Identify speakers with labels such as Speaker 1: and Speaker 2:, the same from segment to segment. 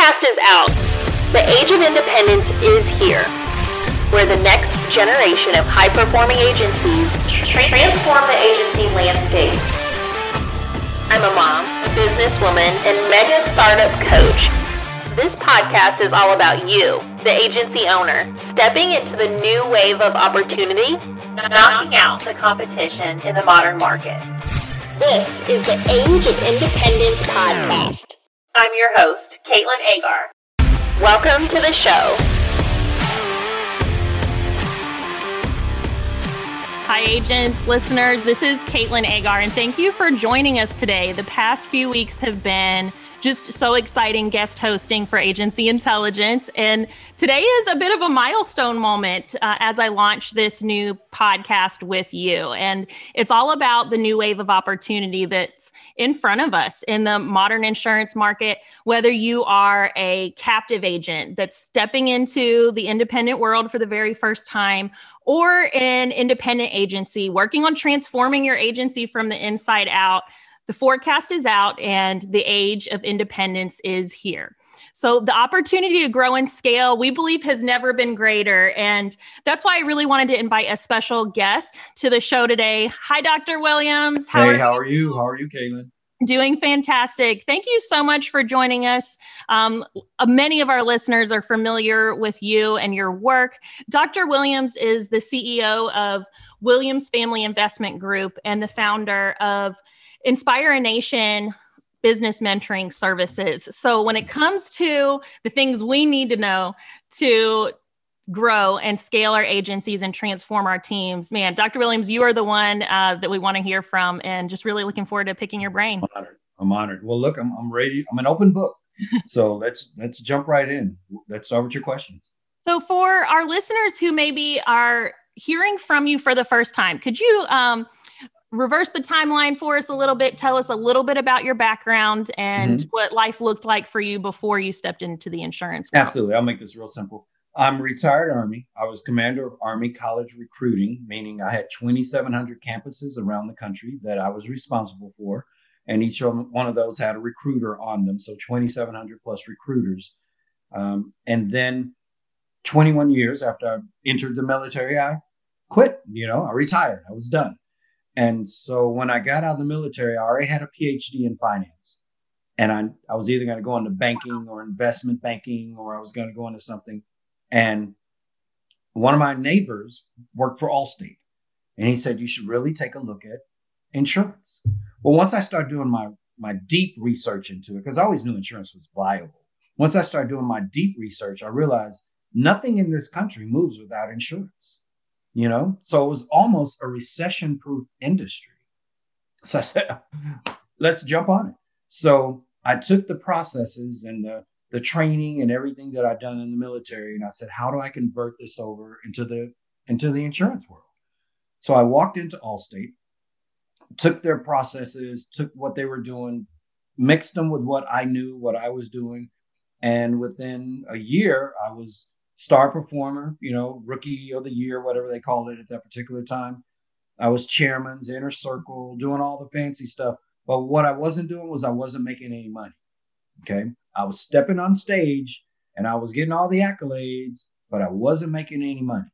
Speaker 1: forecast is out. The age of independence is here, where the next generation of high performing agencies transform the agency landscape. I'm a mom, a businesswoman, and mega startup coach. This podcast is all about you, the agency owner, stepping into the new wave of opportunity, knocking out the competition in the modern market. This is the Age of Independence podcast. I'm your host, Caitlin Agar. Welcome to the show.
Speaker 2: Hi, agents, listeners. This is Caitlin Agar, and thank you for joining us today. The past few weeks have been just so exciting guest hosting for Agency Intelligence. And today is a bit of a milestone moment uh, as I launch this new podcast with you. And it's all about the new wave of opportunity that's in front of us in the modern insurance market, whether you are a captive agent that's stepping into the independent world for the very first time or an independent agency working on transforming your agency from the inside out the forecast is out and the age of independence is here. So, the opportunity to grow and scale, we believe, has never been greater. And that's why I really wanted to invite a special guest to the show today. Hi, Dr. Williams.
Speaker 3: How hey, are how are you? How are you, Caitlin?
Speaker 2: Doing fantastic. Thank you so much for joining us. Um, uh, many of our listeners are familiar with you and your work. Dr. Williams is the CEO of Williams Family Investment Group and the founder of Inspire a Nation business mentoring services. So when it comes to the things we need to know to grow and scale our agencies and transform our teams, man, Dr. Williams, you are the one uh, that we want to hear from, and just really looking forward to picking your brain.
Speaker 3: I'm honored. I'm honored. Well, look, I'm, I'm ready. I'm an open book. so let's let's jump right in. Let's start with your questions.
Speaker 2: So for our listeners who maybe are hearing from you for the first time, could you um, reverse the timeline for us a little bit. Tell us a little bit about your background and mm-hmm. what life looked like for you before you stepped into the insurance
Speaker 3: world. Absolutely. I'll make this real simple. I'm retired Army. I was commander of Army College recruiting, meaning I had 2,700 campuses around the country that I was responsible for. And each one of those had a recruiter on them. So 2,700 plus recruiters. Um, and then 21 years after I entered the military, I quit. You know, I retired. I was done. And so when I got out of the military, I already had a PhD in finance. And I, I was either going to go into banking or investment banking, or I was going to go into something. And one of my neighbors worked for Allstate. And he said, You should really take a look at insurance. Well, once I started doing my, my deep research into it, because I always knew insurance was viable. Once I started doing my deep research, I realized nothing in this country moves without insurance you know? So it was almost a recession proof industry. So I said, let's jump on it. So I took the processes and the, the training and everything that I'd done in the military, and I said, how do I convert this over into the into the insurance world? So I walked into Allstate, took their processes, took what they were doing, mixed them with what I knew, what I was doing, and within a year, I was star performer, you know, rookie of the year, whatever they called it at that particular time. I was chairman's inner circle, doing all the fancy stuff. But what I wasn't doing was I wasn't making any money. Okay. I was stepping on stage and I was getting all the accolades, but I wasn't making any money.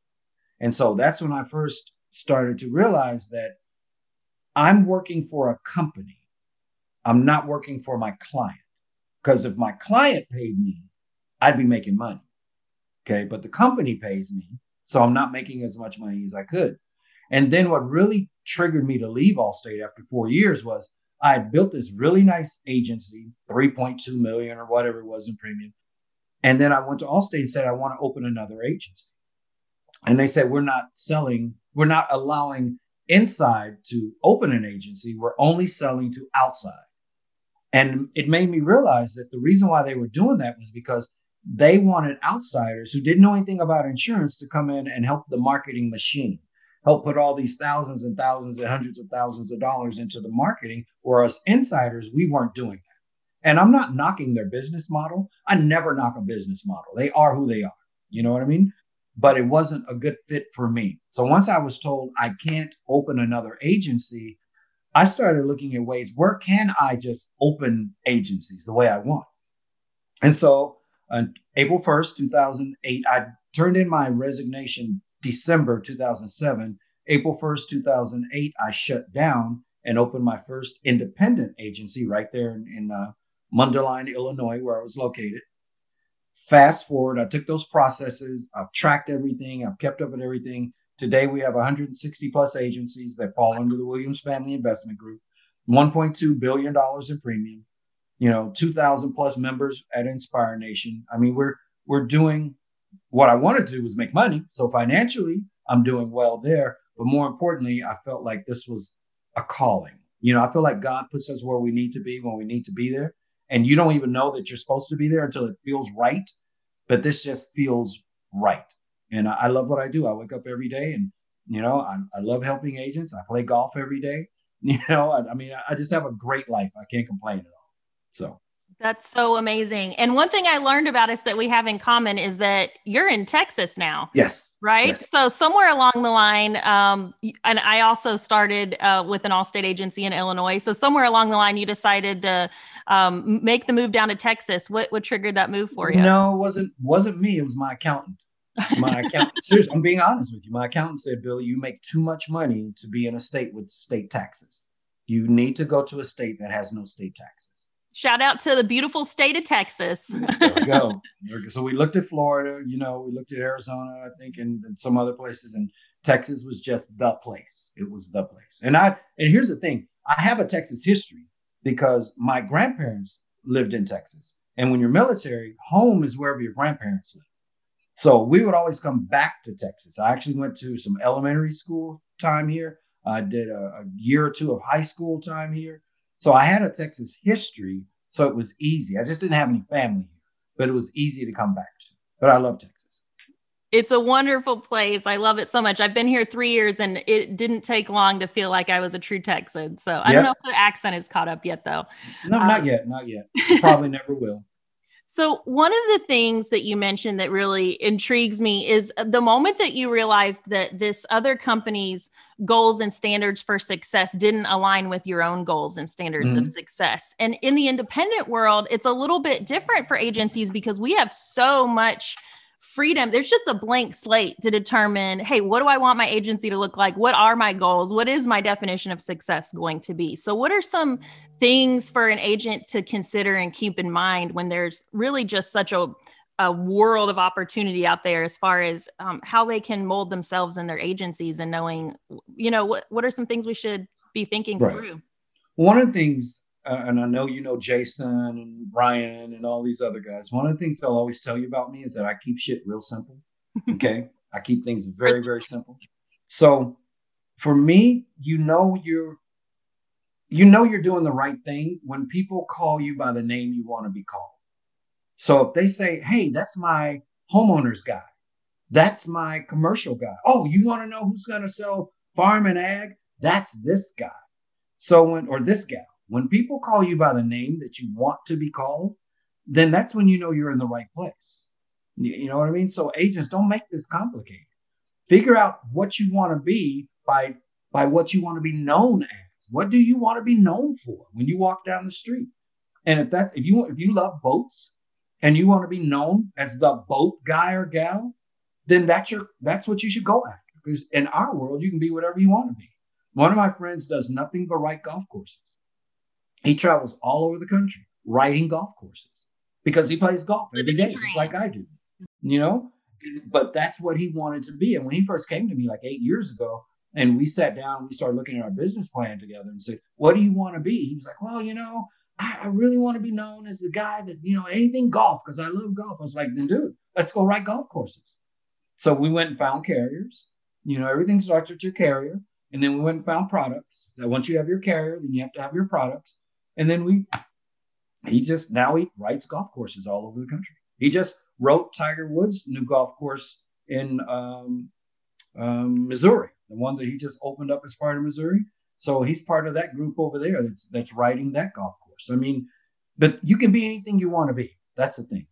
Speaker 3: And so that's when I first started to realize that I'm working for a company. I'm not working for my client. Because if my client paid me, I'd be making money. Okay. But the company pays me. So I'm not making as much money as I could. And then what really triggered me to leave Allstate after four years was I had built this really nice agency, 3.2 million or whatever it was in premium. And then I went to Allstate and said, I want to open another agency. And they said, We're not selling, we're not allowing inside to open an agency. We're only selling to outside. And it made me realize that the reason why they were doing that was because they wanted outsiders who didn't know anything about insurance to come in and help the marketing machine, help put all these thousands and thousands and hundreds of thousands of dollars into the marketing. Whereas insiders, we weren't doing that. And I'm not knocking their business model. I never knock a business model. They are who they are. You know what I mean? But it wasn't a good fit for me. So once I was told I can't open another agency, I started looking at ways where can I just open agencies the way I want. And so on April 1st, 2008, I turned in my resignation December 2007. April 1st, 2008, I shut down and opened my first independent agency right there in, in uh, Mundelein, Illinois, where I was located. Fast forward, I took those processes, I've tracked everything, I've kept up with everything. Today, we have 160 plus agencies that fall under the Williams Family Investment Group, $1.2 billion in premium, you know, 2,000 plus members at Inspire Nation. I mean, we're we're doing what I wanted to do was make money. So financially, I'm doing well there. But more importantly, I felt like this was a calling. You know, I feel like God puts us where we need to be when we need to be there. And you don't even know that you're supposed to be there until it feels right. But this just feels right. And I, I love what I do. I wake up every day and, you know, I, I love helping agents. I play golf every day. You know, I, I mean, I just have a great life. I can't complain at all. So
Speaker 2: that's so amazing. And one thing I learned about us that we have in common is that you're in Texas now.
Speaker 3: Yes.
Speaker 2: Right.
Speaker 3: Yes.
Speaker 2: So somewhere along the line, um, and I also started uh, with an Allstate agency in Illinois. So somewhere along the line, you decided to um, make the move down to Texas. What what triggered that move for you?
Speaker 3: No, it wasn't wasn't me. It was my accountant. My accountant. seriously, I'm being honest with you. My accountant said, "Bill, you make too much money to be in a state with state taxes. You need to go to a state that has no state taxes."
Speaker 2: Shout out to the beautiful state of Texas.
Speaker 3: there we go. So we looked at Florida, you know, we looked at Arizona, I think, and, and, some other places, and Texas was just the place. It was the place. And I and here's the thing: I have a Texas history because my grandparents lived in Texas, and when you're military, home is wherever your grandparents live. So we would always come back to Texas. I actually went to some elementary school time here. I did a, a year or two of high school time here. So I had a Texas history, so it was easy. I just didn't have any family here, but it was easy to come back to. But I love Texas.
Speaker 2: It's a wonderful place. I love it so much. I've been here three years and it didn't take long to feel like I was a true Texan. So I yep. don't know if the accent is caught up yet, though.
Speaker 3: No, um, not yet. Not yet. Probably never will.
Speaker 2: So, one of the things that you mentioned that really intrigues me is the moment that you realized that this other company's goals and standards for success didn't align with your own goals and standards mm-hmm. of success. And in the independent world, it's a little bit different for agencies because we have so much freedom. There's just a blank slate to determine hey what do i want my agency to look like? What are my goals? What is my definition of success going to be? So what are some things for an agent to consider and keep in mind when there's really just such a, a world of opportunity out there as far as um, how they can mold themselves and their agencies and knowing you know what, what are some things we should be thinking right. through?
Speaker 3: One of the things Uh, and I know you know Jason and Ryan and all these other guys. One of the things they'll always tell you about me is that I keep shit real simple. Okay. I keep things very, very simple. So for me, you know you're you know you're doing the right thing when people call you by the name you want to be called. So if they say, hey, that's my homeowners guy, that's my commercial guy. Oh, you want to know who's gonna sell farm and ag? That's this guy. So when or this gal. When people call you by the name that you want to be called, then that's when you know you're in the right place. You know what I mean? So agents don't make this complicated. Figure out what you want to be by by what you want to be known as. What do you want to be known for when you walk down the street? And if that's if you if you love boats and you want to be known as the boat guy or gal, then that's your that's what you should go after. Because in our world, you can be whatever you want to be. One of my friends does nothing but write golf courses. He travels all over the country riding golf courses because he plays golf every day, just like I do. You know, but that's what he wanted to be. And when he first came to me like eight years ago, and we sat down, we started looking at our business plan together and said, What do you want to be? He was like, Well, you know, I, I really want to be known as the guy that, you know, anything golf because I love golf. I was like, Then dude, let's go ride golf courses. So we went and found carriers. You know, everything starts with your carrier. And then we went and found products. That once you have your carrier, then you have to have your products. And then we, he just now he writes golf courses all over the country. He just wrote Tiger Woods' new golf course in um, um, Missouri, the one that he just opened up as part of Missouri. So he's part of that group over there that's that's writing that golf course. I mean, but you can be anything you want to be. That's the thing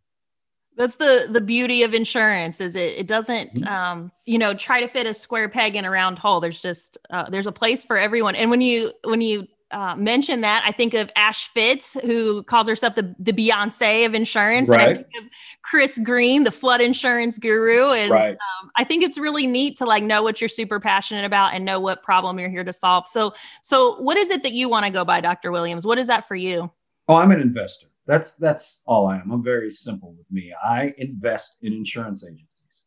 Speaker 2: that's the the beauty of insurance is it it doesn't mm-hmm. um you know try to fit a square peg in a round hole there's just uh, there's a place for everyone and when you when you uh, mention that, I think of Ash Fitz, who calls herself the, the Beyonce of insurance. Right. And I think of Chris Green, the flood insurance guru. And right. um, I think it's really neat to like know what you're super passionate about and know what problem you're here to solve. So, so what is it that you want to go by, Dr. Williams? What is that for you?
Speaker 3: Oh, I'm an investor. That's that's all I am. I'm very simple with me. I invest in insurance agencies.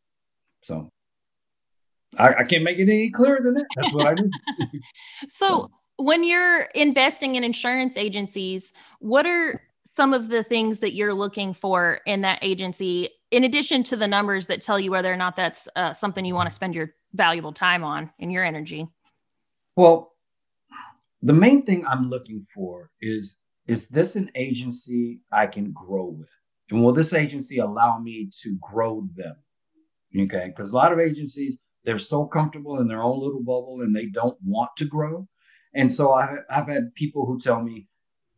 Speaker 3: So I, I can't make it any clearer than that. That's what I do.
Speaker 2: so, so when you're investing in insurance agencies, what are some of the things that you're looking for in that agency, in addition to the numbers that tell you whether or not that's uh, something you want to spend your valuable time on and your energy?
Speaker 3: Well, the main thing I'm looking for is is this an agency I can grow with? And will this agency allow me to grow them? Okay. Because a lot of agencies, they're so comfortable in their own little bubble and they don't want to grow. And so I, I've had people who tell me,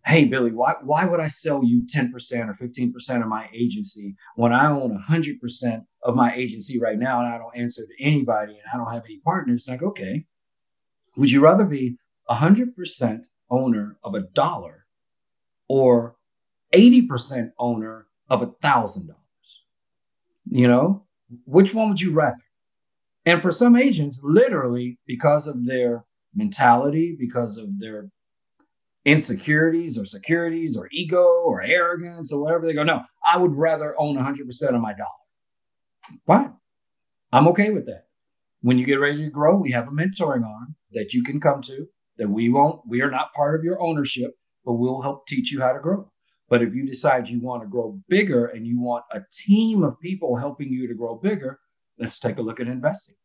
Speaker 3: Hey, Billy, why, why would I sell you 10% or 15% of my agency when I own 100% of my agency right now and I don't answer to anybody and I don't have any partners? Like, okay, would you rather be 100% owner of a dollar or 80% owner of a $1,000? You know, which one would you rather? And for some agents, literally because of their mentality, because of their insecurities or securities or ego or arrogance or whatever, they go, no, I would rather own 100% of my dollar. Fine. I'm okay with that. When you get ready to grow, we have a mentoring arm that you can come to that we won't, we are not part of your ownership but we'll help teach you how to grow. But if you decide you want to grow bigger and you want a team of people helping you to grow bigger, let's take a look at investing.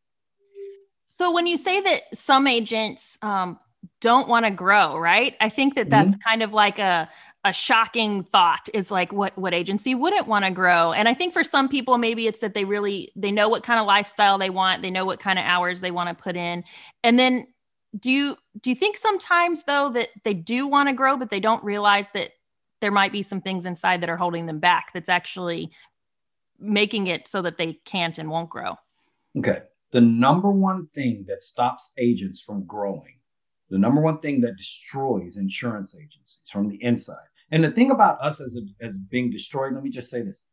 Speaker 2: So when you say that some agents um, don't want to grow, right? I think that that's mm-hmm. kind of like a a shocking thought is like what what agency wouldn't want to grow and i think for some people maybe it's that they really they know what kind of lifestyle they want they know what kind of hours they want to put in and then do you do you think sometimes though that they do want to grow but they don't realize that there might be some things inside that are holding them back that's actually making it so that they can't and won't grow
Speaker 3: okay the number one thing that stops agents from growing the number one thing that destroys insurance agencies from the inside and the thing about us as, a, as being destroyed let me just say this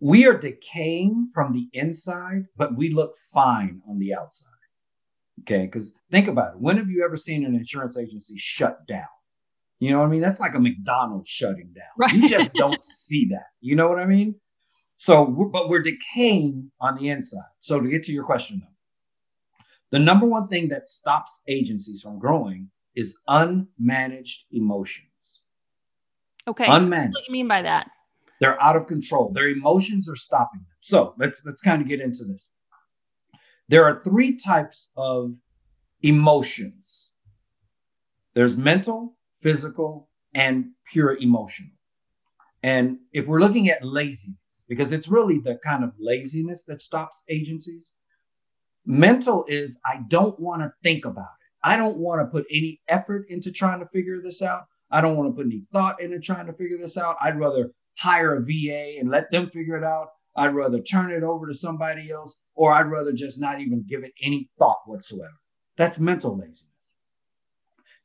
Speaker 3: we are decaying from the inside but we look fine on the outside Okay. Because think about it. When have you ever seen an insurance agency shut down? You know what I mean? That's like a McDonald's shutting down. Right. You just don't see that. You know what I mean? So, but we're decaying on the inside. So, to get to your question, though, the number one thing that stops agencies from growing is unmanaged emotions.
Speaker 2: Okay. Unmanaged. What do you mean by that?
Speaker 3: They're out of control. Their emotions are stopping them. So let's let's kind of get into this. There are three types of emotions there's mental, physical, and pure emotional. And if we're looking at laziness, because it's really the kind of laziness that stops agencies, mental is I don't want to think about it. I don't want to put any effort into trying to figure this out. I don't want to put any thought into trying to figure this out. I'd rather hire a VA and let them figure it out. I'd rather turn it over to somebody else or I'd rather just not even give it any thought whatsoever. That's mental laziness.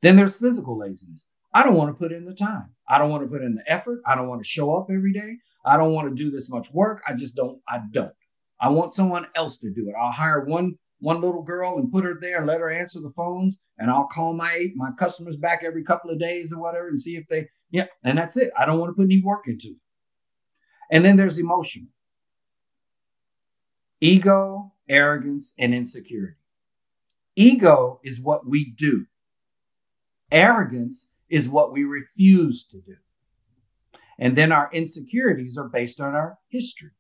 Speaker 3: Then there's physical laziness. I don't want to put in the time. I don't want to put in the effort. I don't want to show up every day. I don't want to do this much work. I just don't. I don't. I want someone else to do it. I'll hire one one little girl and put her there and let her answer the phones, and I'll call my my customers back every couple of days or whatever and see if they yeah. And that's it. I don't want to put any work into it. And then there's emotional ego, arrogance, and insecurity. Ego is what we do, arrogance is what we refuse to do. And then our insecurities are based on our history.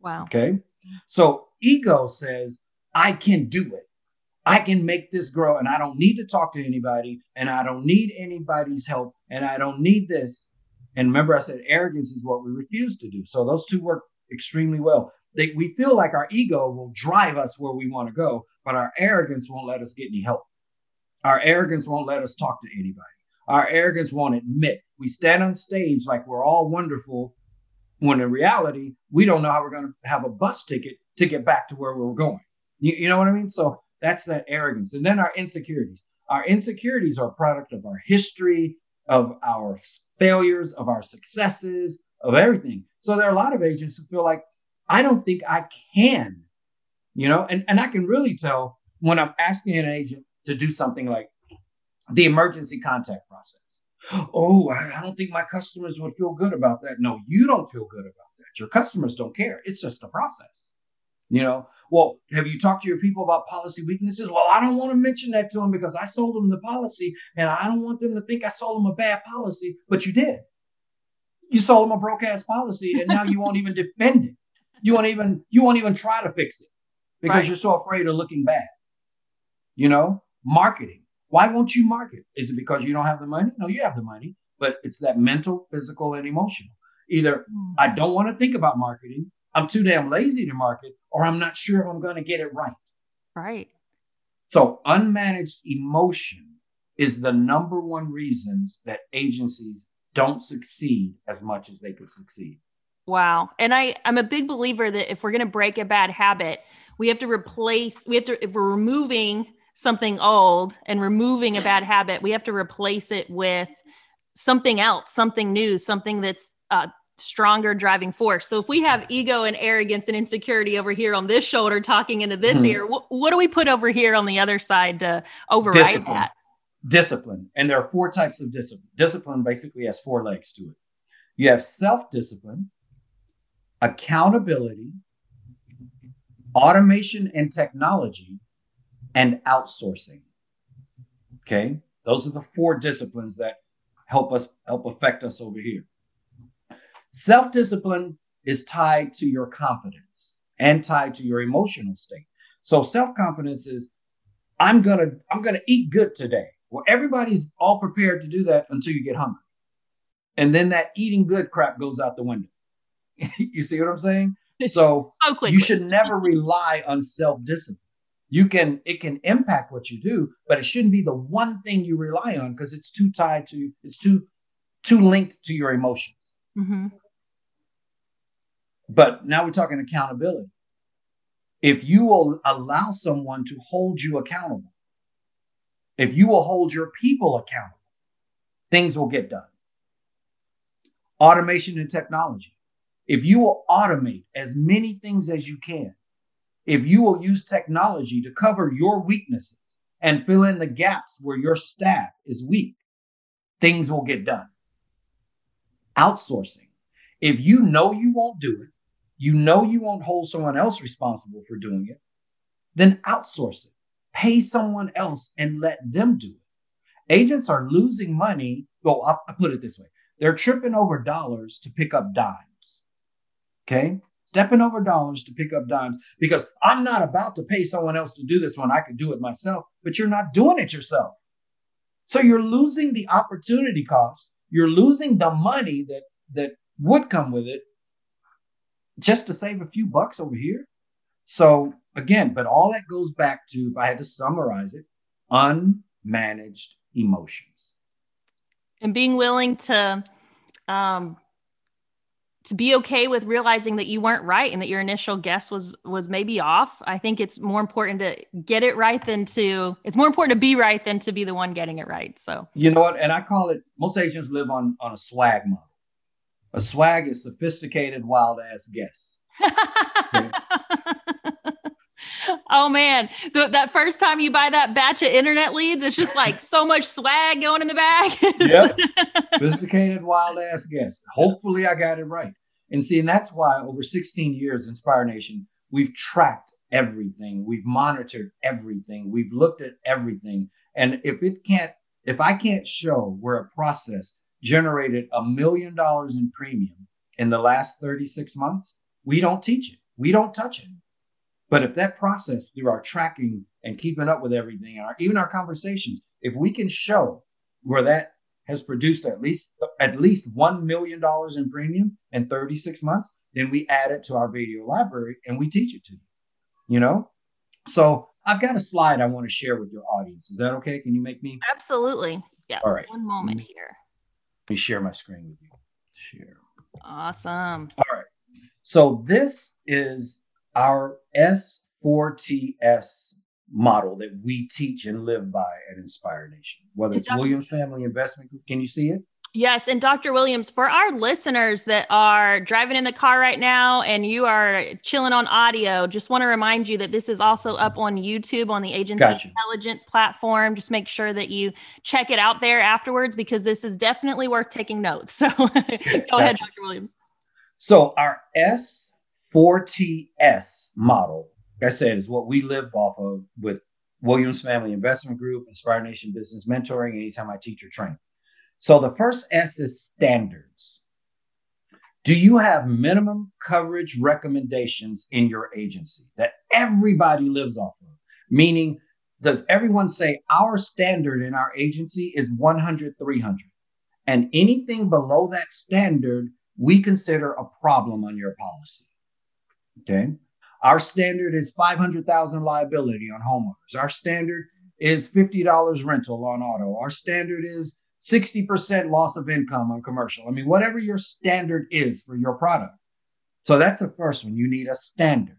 Speaker 2: Wow.
Speaker 3: Okay. So ego says, I can do it. I can make this grow and I don't need to talk to anybody and I don't need anybody's help and I don't need this. And remember, I said arrogance is what we refuse to do. So those two work extremely well they, we feel like our ego will drive us where we want to go, but our arrogance won't let us get any help. Our arrogance won't let us talk to anybody. Our arrogance won't admit. We stand on stage like we're all wonderful, when in reality, we don't know how we're going to have a bus ticket to get back to where we we're going. You, you know what I mean? So that's that arrogance. And then our insecurities. our insecurities are a product of our history, of our failures, of our successes, of everything. So there are a lot of agents who feel like, I don't think I can, you know, and, and I can really tell when I'm asking an agent to do something like the emergency contact process. Oh, I don't think my customers would feel good about that. No, you don't feel good about that. Your customers don't care. It's just a process. You know, well, have you talked to your people about policy weaknesses? Well, I don't want to mention that to them because I sold them the policy and I don't want them to think I sold them a bad policy, but you did. You sold them a broke ass policy and now you won't even defend it. You won't even you won't even try to fix it because right. you're so afraid of looking bad. You know, marketing. Why won't you market? Is it because you don't have the money? No, you have the money, but it's that mental, physical, and emotional. Either hmm. I don't want to think about marketing, I'm too damn lazy to market, or I'm not sure if I'm going to get it right.
Speaker 2: Right.
Speaker 3: So unmanaged emotion is the number one reasons that agencies don't succeed as much as they could succeed.
Speaker 2: Wow. And I, I'm a big believer that if we're going to break a bad habit, we have to replace, we have to, if we're removing something old and removing a bad habit, we have to replace it with something else, something new, something that's uh, stronger driving force. So if we have ego and arrogance and insecurity over here on this shoulder talking into this mm-hmm. ear, wh- what do we put over here on the other side to override
Speaker 3: discipline.
Speaker 2: that?
Speaker 3: Discipline. And there are four types of discipline. Discipline basically has four legs to it. You have self-discipline, accountability, automation and technology, and outsourcing. Okay? Those are the four disciplines that help us help affect us over here. Self discipline is tied to your confidence and tied to your emotional state. So self confidence is I'm gonna I'm gonna eat good today. Well, everybody's all prepared to do that until you get hungry, and then that eating good crap goes out the window. you see what I'm saying? So oh, you should never rely on self discipline. You can it can impact what you do, but it shouldn't be the one thing you rely on because it's too tied to it's too too linked to your emotions. Mm-hmm. But now we're talking accountability. If you will allow someone to hold you accountable, if you will hold your people accountable, things will get done. Automation and technology. If you will automate as many things as you can, if you will use technology to cover your weaknesses and fill in the gaps where your staff is weak, things will get done. Outsourcing. If you know you won't do it, you know you won't hold someone else responsible for doing it, then outsource it. Pay someone else and let them do it. Agents are losing money. Well, I'll put it this way they're tripping over dollars to pick up dimes. Okay. Stepping over dollars to pick up dimes because I'm not about to pay someone else to do this when I could do it myself, but you're not doing it yourself. So you're losing the opportunity cost. You're losing the money that, that would come with it just to save a few bucks over here. So again, but all that goes back to, if I had to summarize it, unmanaged emotions.
Speaker 2: And being willing to um, to be okay with realizing that you weren't right and that your initial guess was was maybe off. I think it's more important to get it right than to it's more important to be right than to be the one getting it right. So
Speaker 3: you know what? And I call it most agents live on on a swag model. A swag is sophisticated, wild ass guess.
Speaker 2: oh man, the, that first time you buy that batch of internet leads, it's just like so much swag going in the bag.
Speaker 3: yep, sophisticated, wild ass guess. Hopefully, I got it right. And see, and that's why over 16 years, Inspire Nation, we've tracked everything, we've monitored everything, we've looked at everything. And if it can't, if I can't show where a process generated a million dollars in premium in the last 36 months, we don't teach it. We don't touch it. But if that process through our tracking and keeping up with everything, our, even our conversations, if we can show where that has produced at least at least one million dollars in premium in 36 months, then we add it to our video library and we teach it to you. You know? So I've got a slide I want to share with your audience. Is that okay? Can you make me?
Speaker 2: Absolutely. Yeah. All right. One moment here.
Speaker 3: Let me share my screen with you. Share.
Speaker 2: Awesome.
Speaker 3: All right. So this is our S4TS model that we teach and live by at Inspire Nation, whether it's Williams Family Investment Group. Can you see it?
Speaker 2: Yes. And Dr. Williams, for our listeners that are driving in the car right now and you are chilling on audio, just want to remind you that this is also up on YouTube on the Agency gotcha. Intelligence platform. Just make sure that you check it out there afterwards because this is definitely worth taking notes. So go gotcha. ahead, Dr. Williams.
Speaker 3: So our S4TS model, like I said, is what we live off of with Williams Family Investment Group, Inspire Nation Business Mentoring, anytime I teach or train. So the first S is standards. Do you have minimum coverage recommendations in your agency that everybody lives off of? Meaning, does everyone say our standard in our agency is 100, 300? And anything below that standard, we consider a problem on your policy. Okay. Our standard is 500,000 liability on homeowners. Our standard is $50 rental on auto. Our standard is 60% loss of income on commercial. I mean, whatever your standard is for your product. So that's the first one. You need a standard.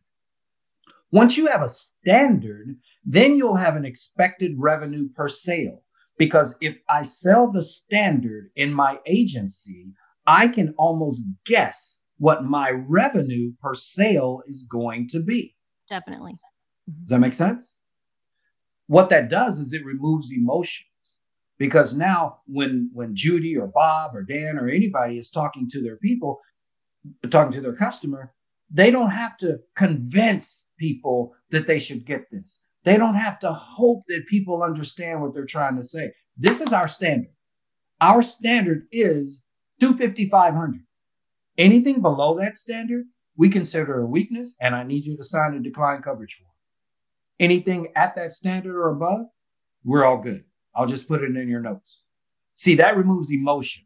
Speaker 3: Once you have a standard, then you'll have an expected revenue per sale. Because if I sell the standard in my agency, I can almost guess what my revenue per sale is going to be.
Speaker 2: Definitely.
Speaker 3: Does that make sense? What that does is it removes emotion because now when when Judy or Bob or Dan or anybody is talking to their people, talking to their customer, they don't have to convince people that they should get this. They don't have to hope that people understand what they're trying to say. This is our standard. Our standard is 250, 500. Anything below that standard, we consider a weakness, and I need you to sign a decline coverage form. Anything at that standard or above, we're all good. I'll just put it in your notes. See, that removes emotion.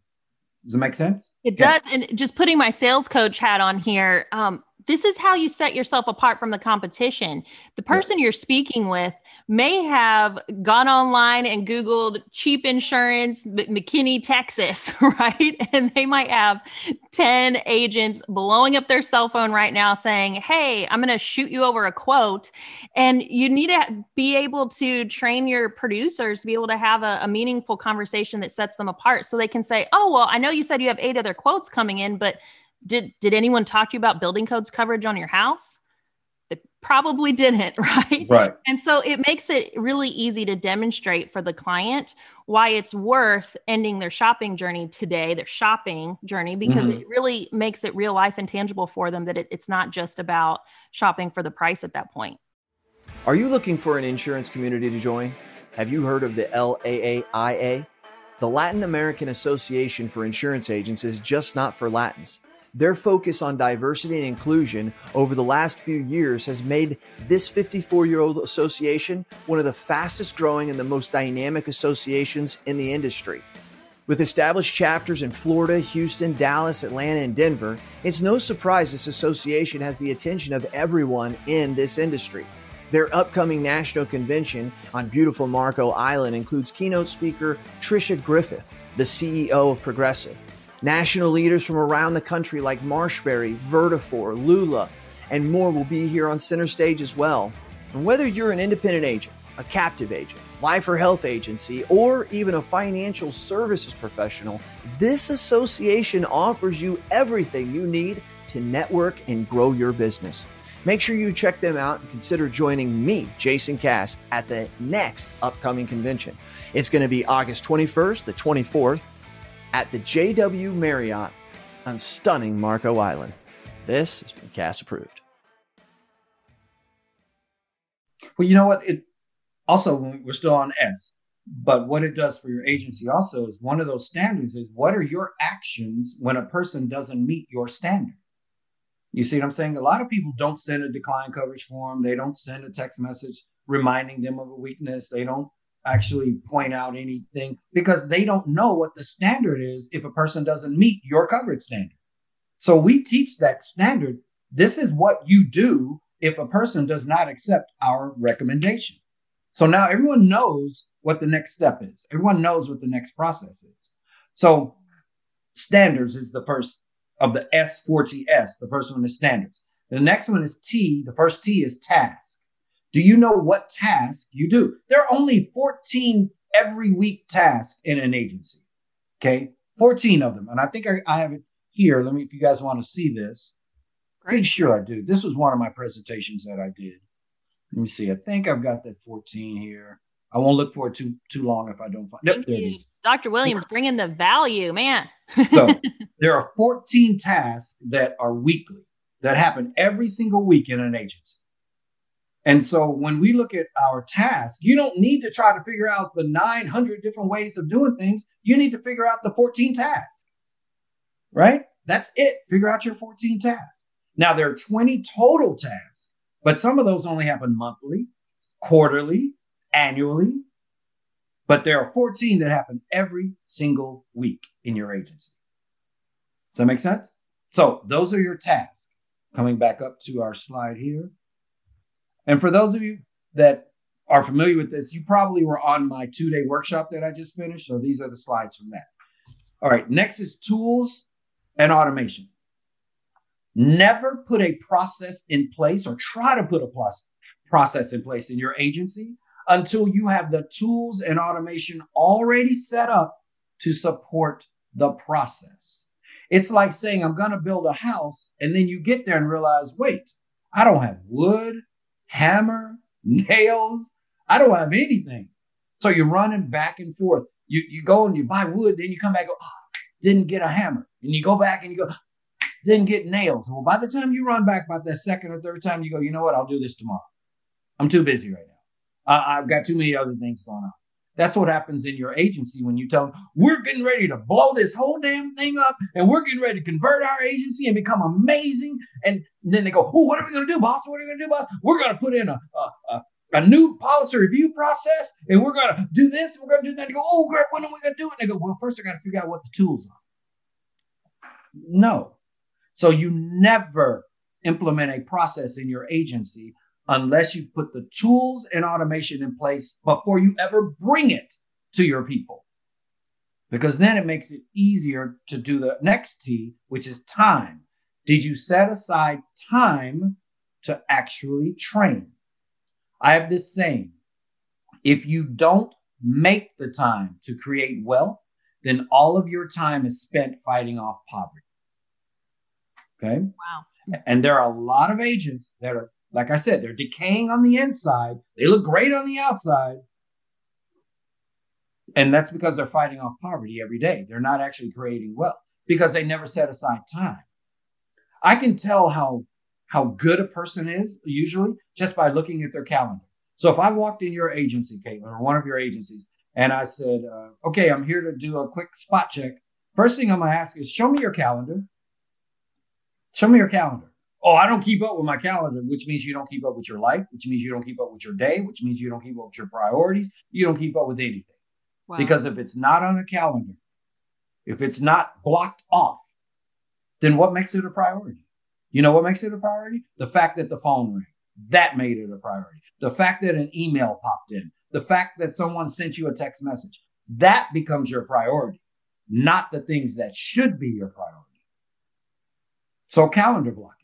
Speaker 3: Does it make sense?
Speaker 2: It yeah. does. And just putting my sales coach hat on here, um, this is how you set yourself apart from the competition. The person yeah. you're speaking with may have gone online and Googled cheap insurance, McKinney, Texas, right? And they might have 10 agents blowing up their cell phone right now saying, Hey, I'm going to shoot you over a quote. And you need to be able to train your producers to be able to have a, a meaningful conversation that sets them apart so they can say, Oh, well, I know you said you have eight other quotes coming in, but did did anyone talk to you about building codes coverage on your house? They probably didn't, right?
Speaker 3: Right.
Speaker 2: And so it makes it really easy to demonstrate for the client why it's worth ending their shopping journey today, their shopping journey, because mm-hmm. it really makes it real life and tangible for them that it, it's not just about shopping for the price at that point.
Speaker 4: Are you looking for an insurance community to join? Have you heard of the LAAIA? The Latin American Association for Insurance Agents is just not for Latins. Their focus on diversity and inclusion over the last few years has made this 54 year old association one of the fastest growing and the most dynamic associations in the industry. With established chapters in Florida, Houston, Dallas, Atlanta, and Denver, it's no surprise this association has the attention of everyone in this industry. Their upcoming national convention on beautiful Marco Island includes keynote speaker Tricia Griffith, the CEO of Progressive, National leaders from around the country like Marshberry, Vertafore, Lula, and more will be here on center stage as well. And whether you're an independent agent, a captive agent, life or health agency, or even a financial services professional, this association offers you everything you need to network and grow your business. Make sure you check them out and consider joining me, Jason Cass, at the next upcoming convention. It's going to be August 21st the 24th at the JW Marriott on stunning Marco Island. This has been Cass approved.
Speaker 3: Well, you know what? It also we're still on S, but what it does for your agency also is one of those standards is what are your actions when a person doesn't meet your standard? You see what I'm saying? A lot of people don't send a decline coverage form. They don't send a text message reminding them of a weakness. They don't actually point out anything because they don't know what the standard is if a person doesn't meet your coverage standard. So we teach that standard. This is what you do if a person does not accept our recommendation. So now everyone knows what the next step is. Everyone knows what the next process is. So standards is the first of the S4TS. The first one is standards. The next one is T. The first T is task. Do you know what task you do? There are only 14 every week tasks in an agency. Okay. 14 of them. And I think I, I have it here. Let me, if you guys want to see this. Great. Pretty sure I do. This was one of my presentations that I did. Let me see. I think I've got that 14 here. I won't look for it too too long if I don't find. Nope, there it is.
Speaker 2: Dr. Williams, bringing the value, man.
Speaker 3: so there are 14 tasks that are weekly that happen every single week in an agency. And so when we look at our task, you don't need to try to figure out the 900 different ways of doing things. You need to figure out the 14 tasks, right? That's it. Figure out your 14 tasks. Now, there are 20 total tasks, but some of those only happen monthly, quarterly, annually. But there are 14 that happen every single week in your agency. Does that make sense? So those are your tasks. Coming back up to our slide here. And for those of you that are familiar with this, you probably were on my two day workshop that I just finished. So these are the slides from that. All right, next is tools and automation. Never put a process in place or try to put a process in place in your agency until you have the tools and automation already set up to support the process. It's like saying, I'm going to build a house, and then you get there and realize, wait, I don't have wood, hammer, nails. I don't have anything. So you're running back and forth. You, you go and you buy wood, then you come back, go, oh, didn't get a hammer. And you go back and you go, didn't get nails. Well, by the time you run back about that second or third time, you go, you know what? I'll do this tomorrow. I'm too busy right now. Uh, I've got too many other things going on. That's what happens in your agency when you tell them, we're getting ready to blow this whole damn thing up and we're getting ready to convert our agency and become amazing. And then they go, oh, what are we going to do, boss? What are we going to do, boss? We're going to put in a, a, a, a, new policy review process and we're going to do this and we're going to do that. And go, oh, great, when are we going to do it? And they go, well, first I got to figure out what the tools are. No. So you never implement a process in your agency unless you put the tools and automation in place before you ever bring it to your people. Because then it makes it easier to do the next T, which is time. Did you set aside time to actually train? I have this saying if you don't make the time to create wealth, then all of your time is spent fighting off poverty. Okay.
Speaker 2: Wow.
Speaker 3: And there are a lot of agents that are like I said, they're decaying on the inside. They look great on the outside. And that's because they're fighting off poverty every day. They're not actually creating wealth because they never set aside time. I can tell how how good a person is usually just by looking at their calendar. So if I walked in your agency, Caitlin, or one of your agencies, and I said, uh, "Okay, I'm here to do a quick spot check," first thing I'm going to ask is, "Show me your calendar. Show me your calendar." Oh, I don't keep up with my calendar, which means you don't keep up with your life, which means you don't keep up with your day, which means you don't keep up with your priorities. You don't keep up with anything. Wow. Because if it's not on a calendar, if it's not blocked off, then what makes it a priority? You know what makes it a priority? The fact that the phone rang. That made it a priority. The fact that an email popped in, the fact that someone sent you a text message, that becomes your priority, not the things that should be your priority. So, calendar blocking.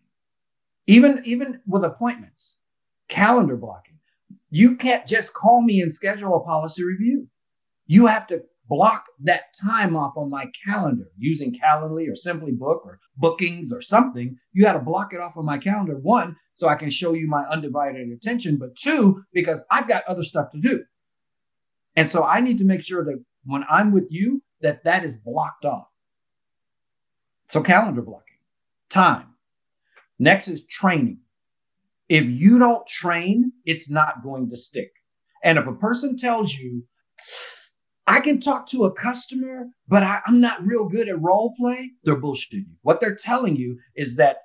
Speaker 3: Even even with appointments, calendar blocking. You can't just call me and schedule a policy review. You have to block that time off on my calendar using Calendly or Simply Book or bookings or something. You got to block it off on my calendar. One, so I can show you my undivided attention, but two, because I've got other stuff to do. And so I need to make sure that when I'm with you, that that is blocked off. So calendar blocking, time. Next is training. If you don't train, it's not going to stick. And if a person tells you, I can talk to a customer, but I, am not real good at role play, they're bullshitting you. What they're telling you is that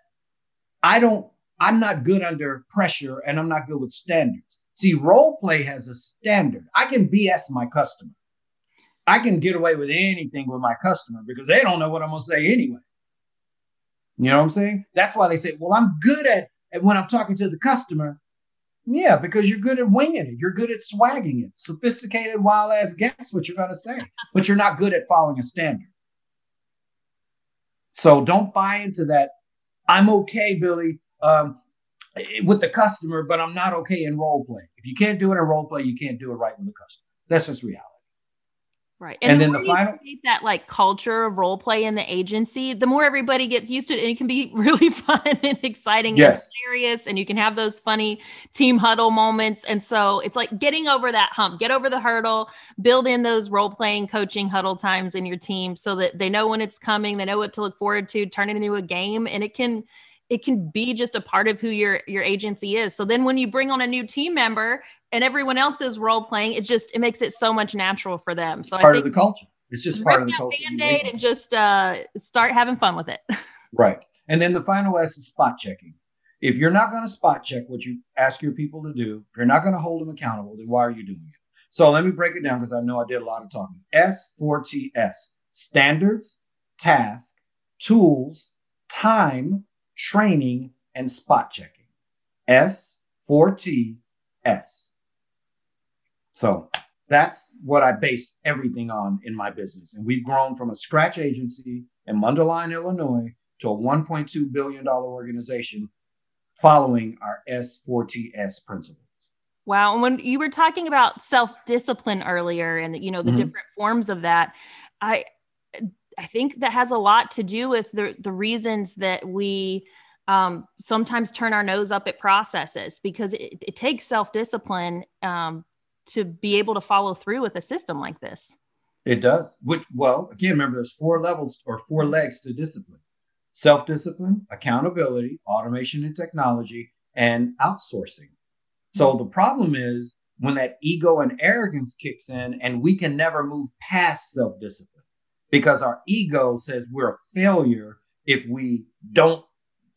Speaker 3: I don't, I'm not good under pressure and I'm not good with standards. See, role play has a standard. I can BS my customer. I can get away with anything with my customer because they don't know what I'm going to say anyway. You know what I'm saying? That's why they say, well, I'm good at, at when I'm talking to the customer. Yeah, because you're good at winging it. You're good at swagging it. Sophisticated, wild ass guess what you're going to say, but you're not good at following a standard. So don't buy into that. I'm okay, Billy. Um, with the customer, but I'm not okay in role play. If you can't do it in role play, you can't do it right with the customer. That's just reality.
Speaker 2: Right. And, and the then the final that like culture of role play in the agency, the more everybody gets used to it, and it can be really fun and exciting yes. and hilarious. And you can have those funny team huddle moments. And so it's like getting over that hump, get over the hurdle, build in those role playing coaching huddle times in your team so that they know when it's coming, they know what to look forward to, turn it into a game. And it can it can be just a part of who your your agency is. So then when you bring on a new team member and everyone else is role playing, it just it makes it so much natural for them. So
Speaker 3: part of the culture. It's just part of the culture.
Speaker 2: Band-aid and just uh, start having fun with it.
Speaker 3: right. And then the final S is spot checking. If you're not going to spot check what you ask your people to do, if you're not going to hold them accountable, then why are you doing it? So let me break it down because I know I did a lot of talking. S4TS standards, task, tools, time, training, and spot checking. S, 4T, S. So that's what I base everything on in my business. And we've grown from a scratch agency in Mundelein, Illinois to a $1.2 billion organization following our S4TS principles.
Speaker 2: Wow. And when you were talking about self-discipline earlier and you know the mm-hmm. different forms of that, I I think that has a lot to do with the, the reasons that we um, sometimes turn our nose up at processes because it, it takes self discipline um, to be able to follow through with a system like this.
Speaker 3: It does. Which, well, again, remember there's four levels or four legs to discipline self discipline, accountability, automation and technology, and outsourcing. So mm-hmm. the problem is when that ego and arrogance kicks in, and we can never move past self discipline because our ego says we're a failure if we don't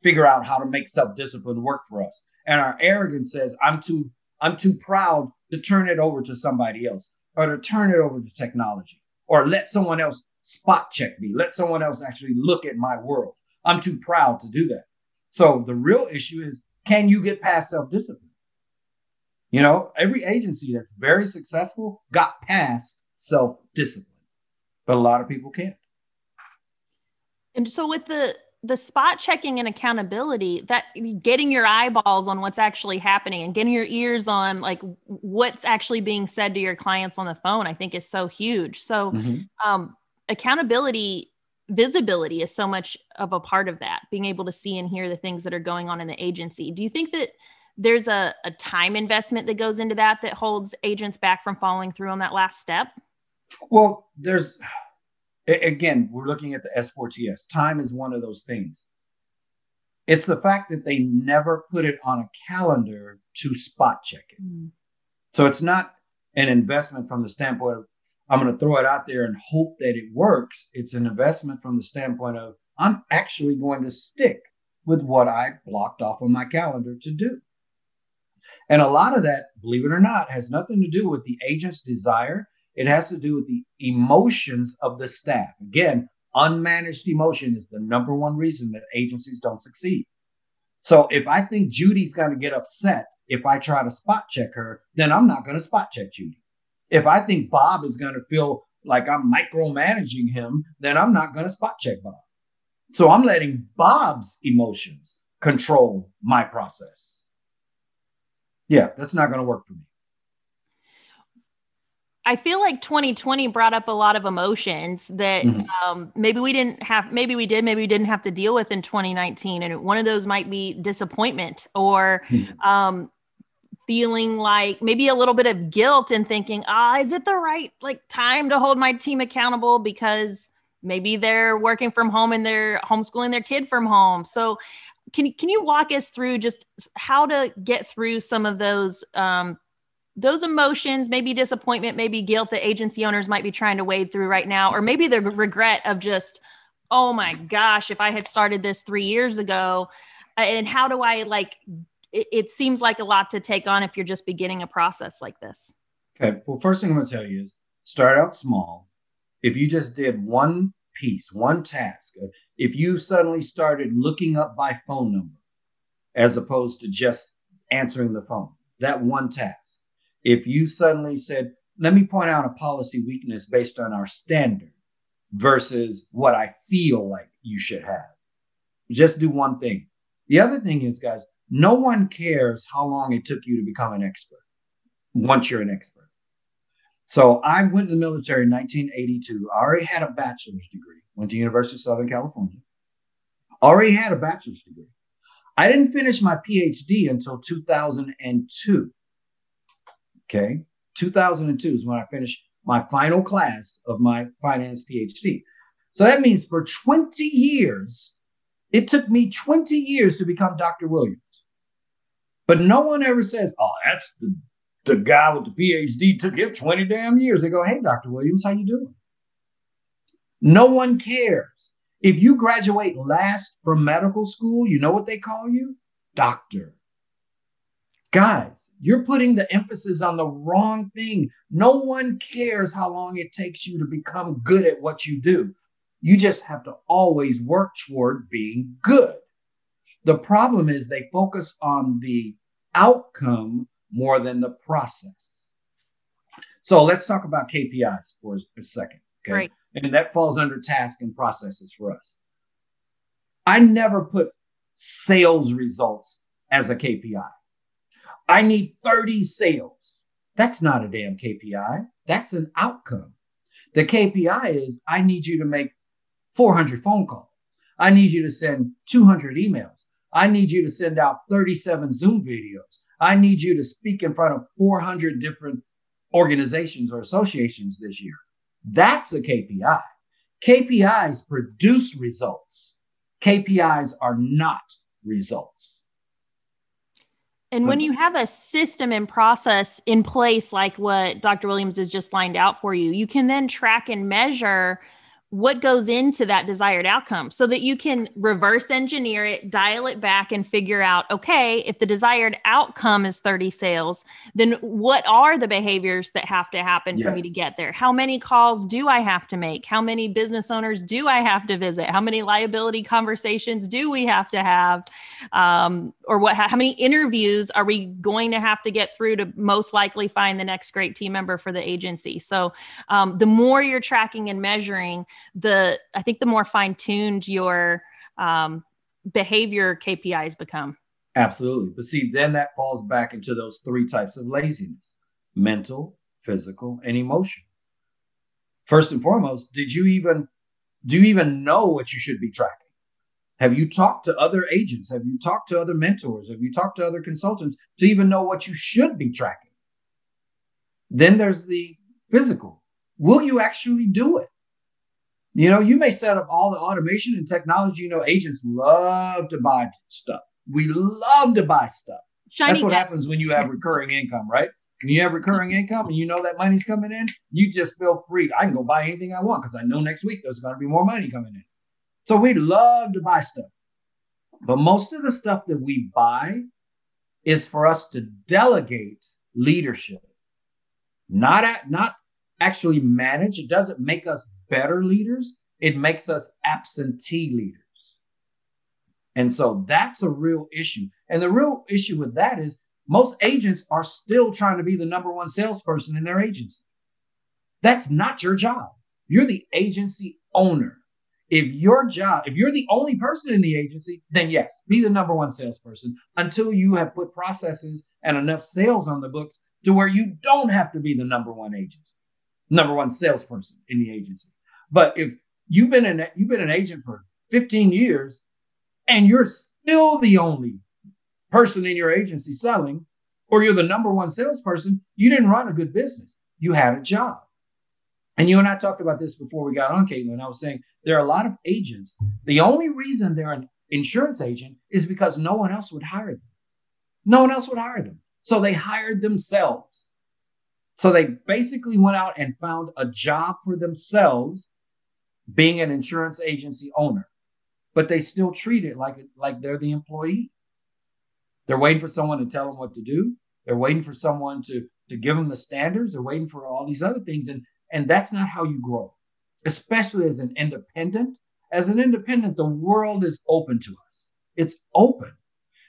Speaker 3: figure out how to make self-discipline work for us. And our arrogance says, I'm too, I'm too proud to turn it over to somebody else or to turn it over to technology or let someone else spot check me. Let someone else actually look at my world. I'm too proud to do that. So the real issue is, can you get past self-discipline? You know, every agency that's very successful got past self-discipline but a lot of people can't.
Speaker 2: And so with the the spot checking and accountability that getting your eyeballs on what's actually happening and getting your ears on like what's actually being said to your clients on the phone i think is so huge. So mm-hmm. um, accountability visibility is so much of a part of that being able to see and hear the things that are going on in the agency. Do you think that there's a, a time investment that goes into that that holds agents back from following through on that last step?
Speaker 3: Well, there's again, we're looking at the S4TS. Time is one of those things. It's the fact that they never put it on a calendar to spot check it. Mm. So it's not an investment from the standpoint of I'm going to throw it out there and hope that it works. It's an investment from the standpoint of I'm actually going to stick with what I blocked off on my calendar to do. And a lot of that, believe it or not, has nothing to do with the agent's desire it has to do with the emotions of the staff. Again, unmanaged emotion is the number one reason that agencies don't succeed. So if I think Judy's going to get upset if I try to spot check her, then I'm not going to spot check Judy. If I think Bob is going to feel like I'm micromanaging him, then I'm not going to spot check Bob. So I'm letting Bob's emotions control my process. Yeah, that's not going to work for me.
Speaker 2: I feel like 2020 brought up a lot of emotions that mm-hmm. um, maybe we didn't have, maybe we did, maybe we didn't have to deal with in 2019. And one of those might be disappointment or mm-hmm. um, feeling like maybe a little bit of guilt and thinking, ah, is it the right like time to hold my team accountable because maybe they're working from home and they're homeschooling their kid from home. So can can you walk us through just how to get through some of those um, those emotions, maybe disappointment, maybe guilt that agency owners might be trying to wade through right now, or maybe the regret of just, oh my gosh, if I had started this three years ago, uh, and how do I like? It, it seems like a lot to take on if you're just beginning a process like this.
Speaker 3: Okay. Well, first thing I'm going to tell you is start out small. If you just did one piece, one task, uh, if you suddenly started looking up by phone number as opposed to just answering the phone, that one task if you suddenly said, let me point out a policy weakness based on our standard versus what I feel like you should have, just do one thing The other thing is, guys, no one cares how long it took you to become an expert once you're an expert. So I went to the military in 1982. I already had a bachelor's degree, went to University of Southern California. Already had a bachelor's degree. I didn't finish my PhD until 2002. Okay. 2002 is when I finished my final class of my finance PhD. So that means for 20 years, it took me 20 years to become Dr. Williams. But no one ever says, oh, that's the, the guy with the PhD took him 20 damn years. They go, hey, Dr. Williams, how you doing? No one cares. If you graduate last from medical school, you know what they call you? Doctor. Guys, you're putting the emphasis on the wrong thing. No one cares how long it takes you to become good at what you do. You just have to always work toward being good. The problem is they focus on the outcome more than the process. So let's talk about KPIs for a second. Okay.
Speaker 2: Right.
Speaker 3: And that falls under task and processes for us. I never put sales results as a KPI. I need 30 sales. That's not a damn KPI. That's an outcome. The KPI is I need you to make 400 phone calls. I need you to send 200 emails. I need you to send out 37 Zoom videos. I need you to speak in front of 400 different organizations or associations this year. That's a KPI. KPIs produce results. KPIs are not results.
Speaker 2: And when you have a system and process in place, like what Dr. Williams has just lined out for you, you can then track and measure what goes into that desired outcome so that you can reverse engineer it, dial it back, and figure out okay, if the desired outcome is 30 sales, then what are the behaviors that have to happen yes. for me to get there? How many calls do I have to make? How many business owners do I have to visit? How many liability conversations do we have to have? Um, or what, how many interviews are we going to have to get through to most likely find the next great team member for the agency? So um, the more you're tracking and measuring, the I think the more fine tuned your um, behavior KPIs become.
Speaker 3: Absolutely. But see, then that falls back into those three types of laziness mental, physical, and emotional. First and foremost, did you even do you even know what you should be tracking? Have you talked to other agents? Have you talked to other mentors? Have you talked to other consultants to even know what you should be tracking? Then there's the physical. Will you actually do it? You know, you may set up all the automation and technology. You know, agents love to buy stuff. We love to buy stuff. Shiny That's what happens when you have recurring income, right? When you have recurring income and you know that money's coming in, you just feel free. I can go buy anything I want because I know next week there's going to be more money coming in. So we love to buy stuff. But most of the stuff that we buy is for us to delegate leadership, not at, not actually manage. It doesn't make us better leaders, it makes us absentee leaders. And so that's a real issue. And the real issue with that is most agents are still trying to be the number one salesperson in their agency. That's not your job. You're the agency owner. If your job, if you're the only person in the agency, then yes, be the number one salesperson until you have put processes and enough sales on the books to where you don't have to be the number one agency number one salesperson in the agency. But if you've been an you've been an agent for 15 years and you're still the only person in your agency selling, or you're the number one salesperson, you didn't run a good business. You had a job. And you and I talked about this before we got on, Caitlin. I was saying there are a lot of agents. The only reason they're an insurance agent is because no one else would hire them. No one else would hire them. So they hired themselves. So they basically went out and found a job for themselves being an insurance agency owner, but they still treat it like, like they're the employee. They're waiting for someone to tell them what to do. They're waiting for someone to, to give them the standards. They're waiting for all these other things. And, and that's not how you grow, especially as an independent. As an independent, the world is open to us. It's open.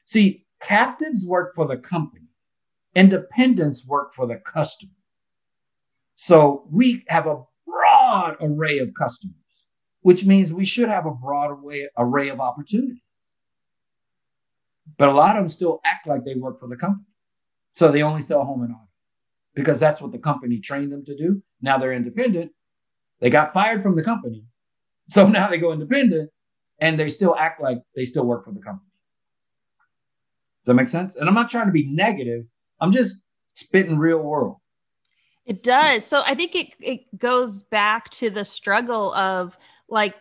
Speaker 3: See, captives work for the company. Independents work for the customer. So we have a broad array of customers, which means we should have a broad array, of opportunities. But a lot of them still act like they work for the company. So they only sell home and auto because that's what the company trained them to do. Now they're independent. They got fired from the company. So now they go independent and they still act like they still work for the company. Does that make sense? And I'm not trying to be negative. I'm just spitting real world.
Speaker 2: It does. So I think it, it goes back to the struggle of like,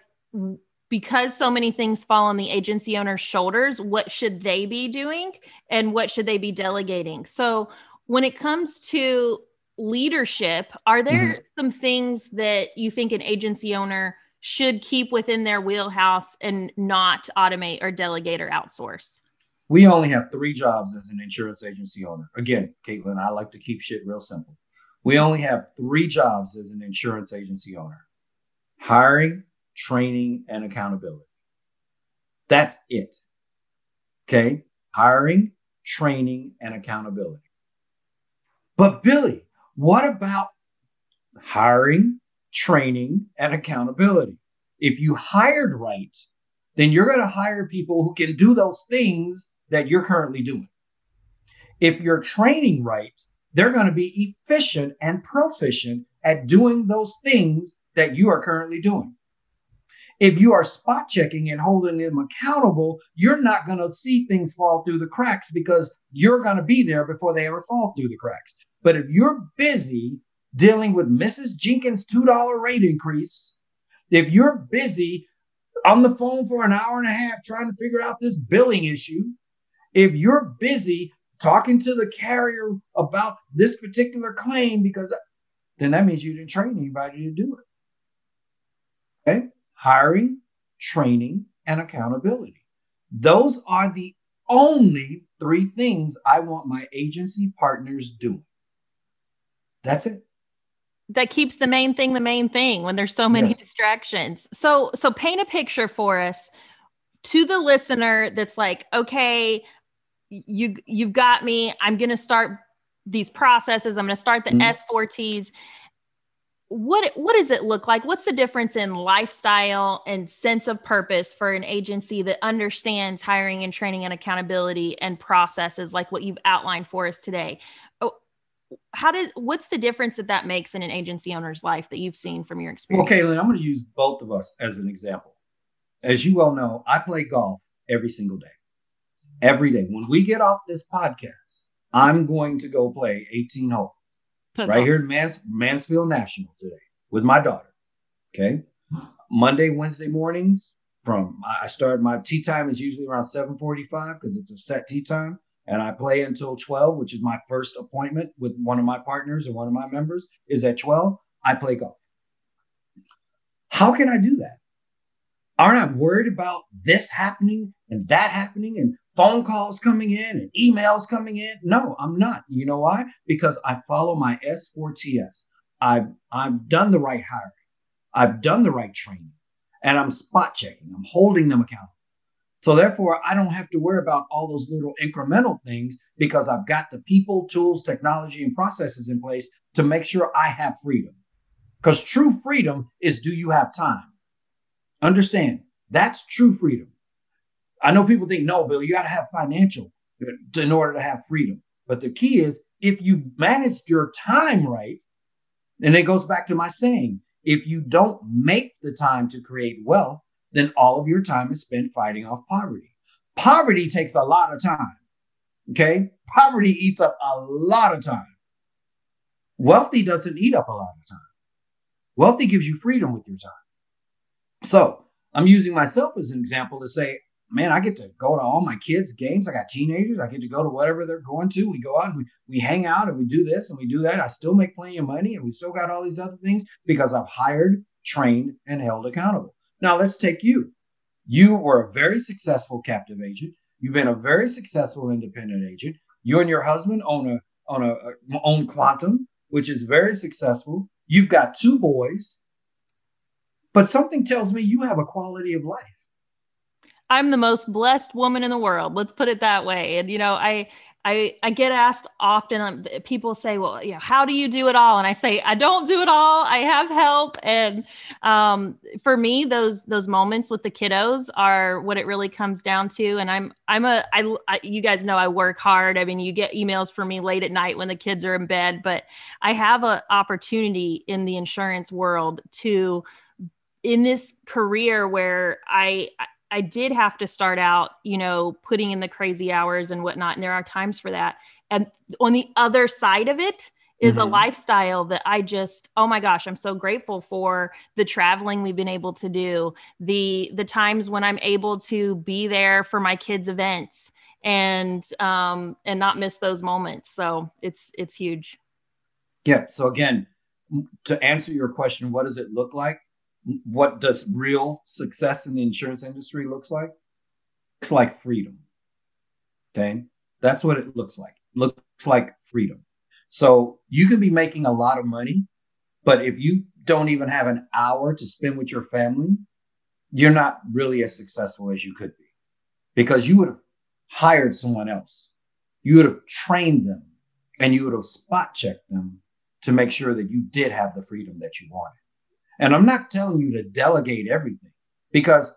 Speaker 2: because so many things fall on the agency owner's shoulders, what should they be doing and what should they be delegating? So when it comes to leadership, are there mm-hmm. some things that you think an agency owner should keep within their wheelhouse and not automate or delegate or outsource?
Speaker 3: We only have three jobs as an insurance agency owner. Again, Caitlin, I like to keep shit real simple. We only have three jobs as an insurance agency owner hiring, training, and accountability. That's it. Okay. Hiring, training, and accountability. But Billy, what about hiring, training, and accountability? If you hired right, then you're going to hire people who can do those things that you're currently doing. If you're training right, they're going to be efficient and proficient at doing those things that you are currently doing. If you are spot checking and holding them accountable, you're not going to see things fall through the cracks because you're going to be there before they ever fall through the cracks. But if you're busy dealing with Mrs. Jenkins' $2 rate increase, if you're busy on the phone for an hour and a half trying to figure out this billing issue, if you're busy talking to the carrier about this particular claim because then that means you didn't train anybody to do it. Okay? Hiring, training, and accountability. Those are the only three things I want my agency partners doing. That's it.
Speaker 2: That keeps the main thing the main thing when there's so many yes. distractions. So so paint a picture for us to the listener that's like, okay, you you've got me. I'm going to start these processes. I'm going to start the mm-hmm. S4Ts. What what does it look like? What's the difference in lifestyle and sense of purpose for an agency that understands hiring and training and accountability and processes like what you've outlined for us today? Oh, how did what's the difference that that makes in an agency owner's life that you've seen from your experience?
Speaker 3: Well, Caitlin, I'm going to use both of us as an example. As you well know, I play golf every single day every day. When we get off this podcast, I'm going to go play 18 holes right awesome. here in Mans- Mansfield National today with my daughter. Okay. Monday, Wednesday mornings from I start my tee time is usually around 7:45 because it's a set tee time. And I play until 12, which is my first appointment with one of my partners or one of my members is at 12. I play golf. How can I do that? Aren't I worried about this happening and that happening and phone calls coming in and emails coming in. No, I'm not. You know why? Because I follow my S4TS. I've I've done the right hiring. I've done the right training. And I'm spot checking. I'm holding them accountable. So therefore, I don't have to worry about all those little incremental things because I've got the people, tools, technology, and processes in place to make sure I have freedom. Because true freedom is do you have time? Understand, that's true freedom. I know people think, no, Bill, you got to have financial in order to have freedom. But the key is if you managed your time right, and it goes back to my saying, if you don't make the time to create wealth, then all of your time is spent fighting off poverty. Poverty takes a lot of time. Okay. Poverty eats up a lot of time. Wealthy doesn't eat up a lot of time. Wealthy gives you freedom with your time. So I'm using myself as an example to say, man, I get to go to all my kids' games. I got teenagers. I get to go to whatever they're going to. We go out and we, we hang out and we do this and we do that. I still make plenty of money and we still got all these other things because I've hired, trained, and held accountable. Now let's take you. You were a very successful captive agent. You've been a very successful independent agent. You and your husband own a own a, a own Quantum, which is very successful. You've got two boys. But something tells me you have a quality of life
Speaker 2: I'm the most blessed woman in the world. Let's put it that way. And you know, I I, I get asked often, um, people say, well, you know, how do you do it all? And I say, I don't do it all. I have help. And um, for me, those, those moments with the kiddos are what it really comes down to. And I'm, I'm a, I, I, you guys know I work hard. I mean, you get emails from me late at night when the kids are in bed, but I have an opportunity in the insurance world to, in this career where I, I did have to start out, you know, putting in the crazy hours and whatnot. And there are times for that. And on the other side of it is mm-hmm. a lifestyle that I just, oh my gosh, I'm so grateful for the traveling we've been able to do, the the times when I'm able to be there for my kids' events and um and not miss those moments. So it's it's huge.
Speaker 3: Yeah. So again, to answer your question, what does it look like? What does real success in the insurance industry looks like? Looks like freedom. Okay. That's what it looks like. looks like freedom. So you can be making a lot of money, but if you don't even have an hour to spend with your family, you're not really as successful as you could be because you would have hired someone else. You would have trained them and you would have spot checked them to make sure that you did have the freedom that you wanted. And I'm not telling you to delegate everything because,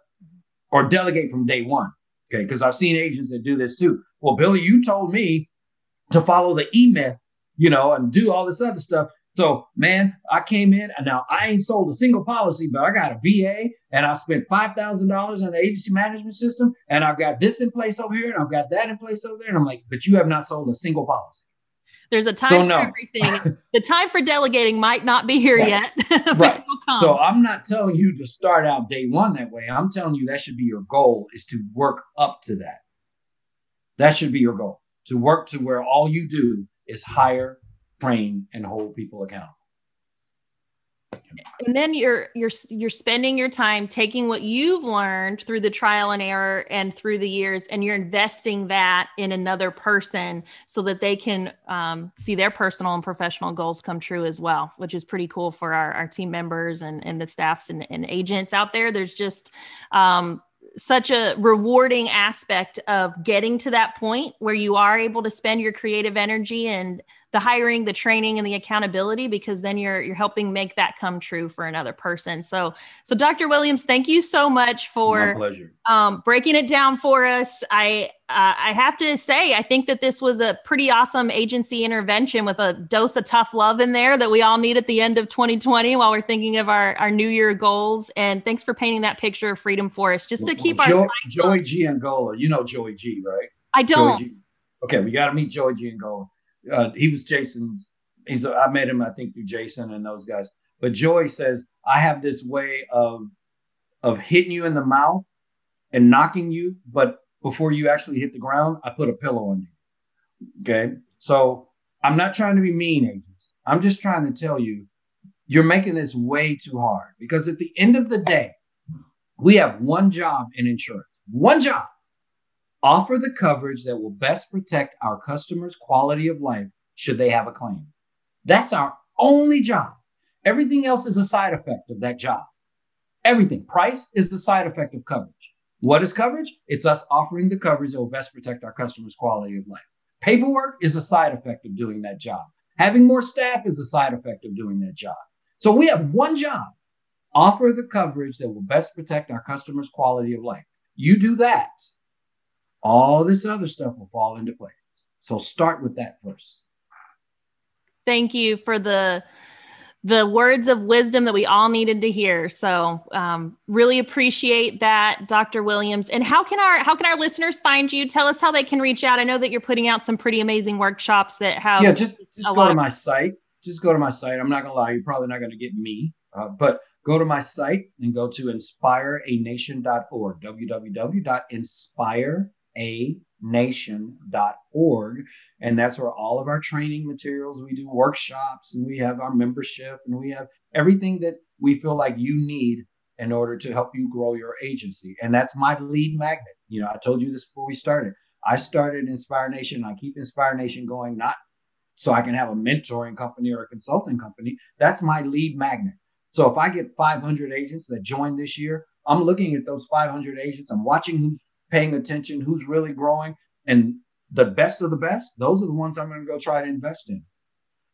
Speaker 3: or delegate from day one. Okay. Because I've seen agents that do this too. Well, Billy, you told me to follow the E myth, you know, and do all this other stuff. So, man, I came in and now I ain't sold a single policy, but I got a VA and I spent $5,000 on the agency management system and I've got this in place over here and I've got that in place over there. And I'm like, but you have not sold a single policy.
Speaker 2: There's a time so, for no. everything. the time for delegating might not be here yet.
Speaker 3: right. So I'm not telling you to start out day one that way. I'm telling you that should be your goal is to work up to that. That should be your goal to work to where all you do is hire, train, and hold people accountable
Speaker 2: and then you're you're you're spending your time taking what you've learned through the trial and error and through the years and you're investing that in another person so that they can um, see their personal and professional goals come true as well which is pretty cool for our, our team members and, and the staffs and, and agents out there. There's just um, such a rewarding aspect of getting to that point where you are able to spend your creative energy and the hiring, the training, and the accountability because then you're you're helping make that come true for another person. So so Dr. Williams, thank you so much for um, breaking it down for us. I uh, I have to say I think that this was a pretty awesome agency intervention with a dose of tough love in there that we all need at the end of 2020 while we're thinking of our our New Year goals. And thanks for painting that picture of freedom for us, just to keep well,
Speaker 3: our Joey Giangola. You know Joey G, right?
Speaker 2: I don't.
Speaker 3: Okay, we got to meet Joey Giangola uh, he was Jason's. He's a, I met him, I think, through Jason and those guys. But Joey says, I have this way of of hitting you in the mouth and knocking you, but before you actually hit the ground, I put a pillow on you. Okay. So I'm not trying to be mean, agents. I'm just trying to tell you, you're making this way too hard because at the end of the day, we have one job in insurance, one job offer the coverage that will best protect our customers' quality of life should they have a claim. That's our only job. Everything else is a side effect of that job. Everything. Price is the side effect of coverage. What is coverage? It's us offering the coverage that will best protect our customers' quality of life. Paperwork is a side effect of doing that job. Having more staff is a side effect of doing that job. So we have one job offer the coverage that will best protect our customers' quality of life. You do that, all this other stuff will fall into place. So start with that first.
Speaker 2: Thank you for the the words of wisdom that we all needed to hear. So um, really appreciate that, Dr. Williams. And how can our how can our listeners find you? Tell us how they can reach out. I know that you're putting out some pretty amazing workshops that have
Speaker 3: yeah. Just just go to my site. Just go to my site. I'm not gonna lie, you're probably not gonna get me, uh, but go to my site and go to inspireanation.org. www.inspire anation.org. And that's where all of our training materials, we do workshops and we have our membership and we have everything that we feel like you need in order to help you grow your agency. And that's my lead magnet. You know, I told you this before we started. I started Inspire Nation. I keep Inspire Nation going, not so I can have a mentoring company or a consulting company. That's my lead magnet. So if I get 500 agents that join this year, I'm looking at those 500 agents. I'm watching who's paying attention, who's really growing, and the best of the best. Those are the ones I'm going to go try to invest in.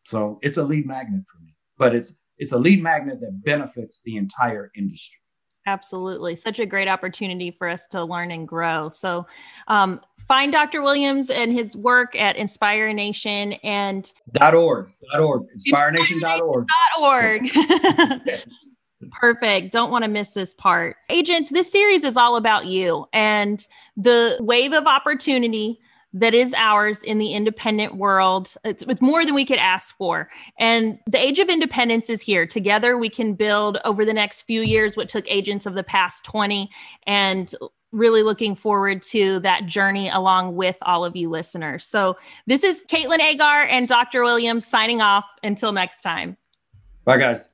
Speaker 3: So it's a lead magnet for me, but it's it's a lead magnet that benefits the entire industry.
Speaker 2: Absolutely. Such a great opportunity for us to learn and grow. So, um, find Dr. Williams and his work at Inspire Nation and dot
Speaker 3: .org. dot .org. InspireNation.org.
Speaker 2: .org. Perfect. Don't want to miss this part. Agents, this series is all about you and the wave of opportunity that is ours in the independent world. It's, it's, more than we could ask for. And the age of independence is here. Together, we can build over the next few years what took agents of the past 20 and really looking forward to that journey along with all of you listeners. So, this is Caitlin Agar and Dr. Williams signing off. Until next time.
Speaker 3: Bye, guys.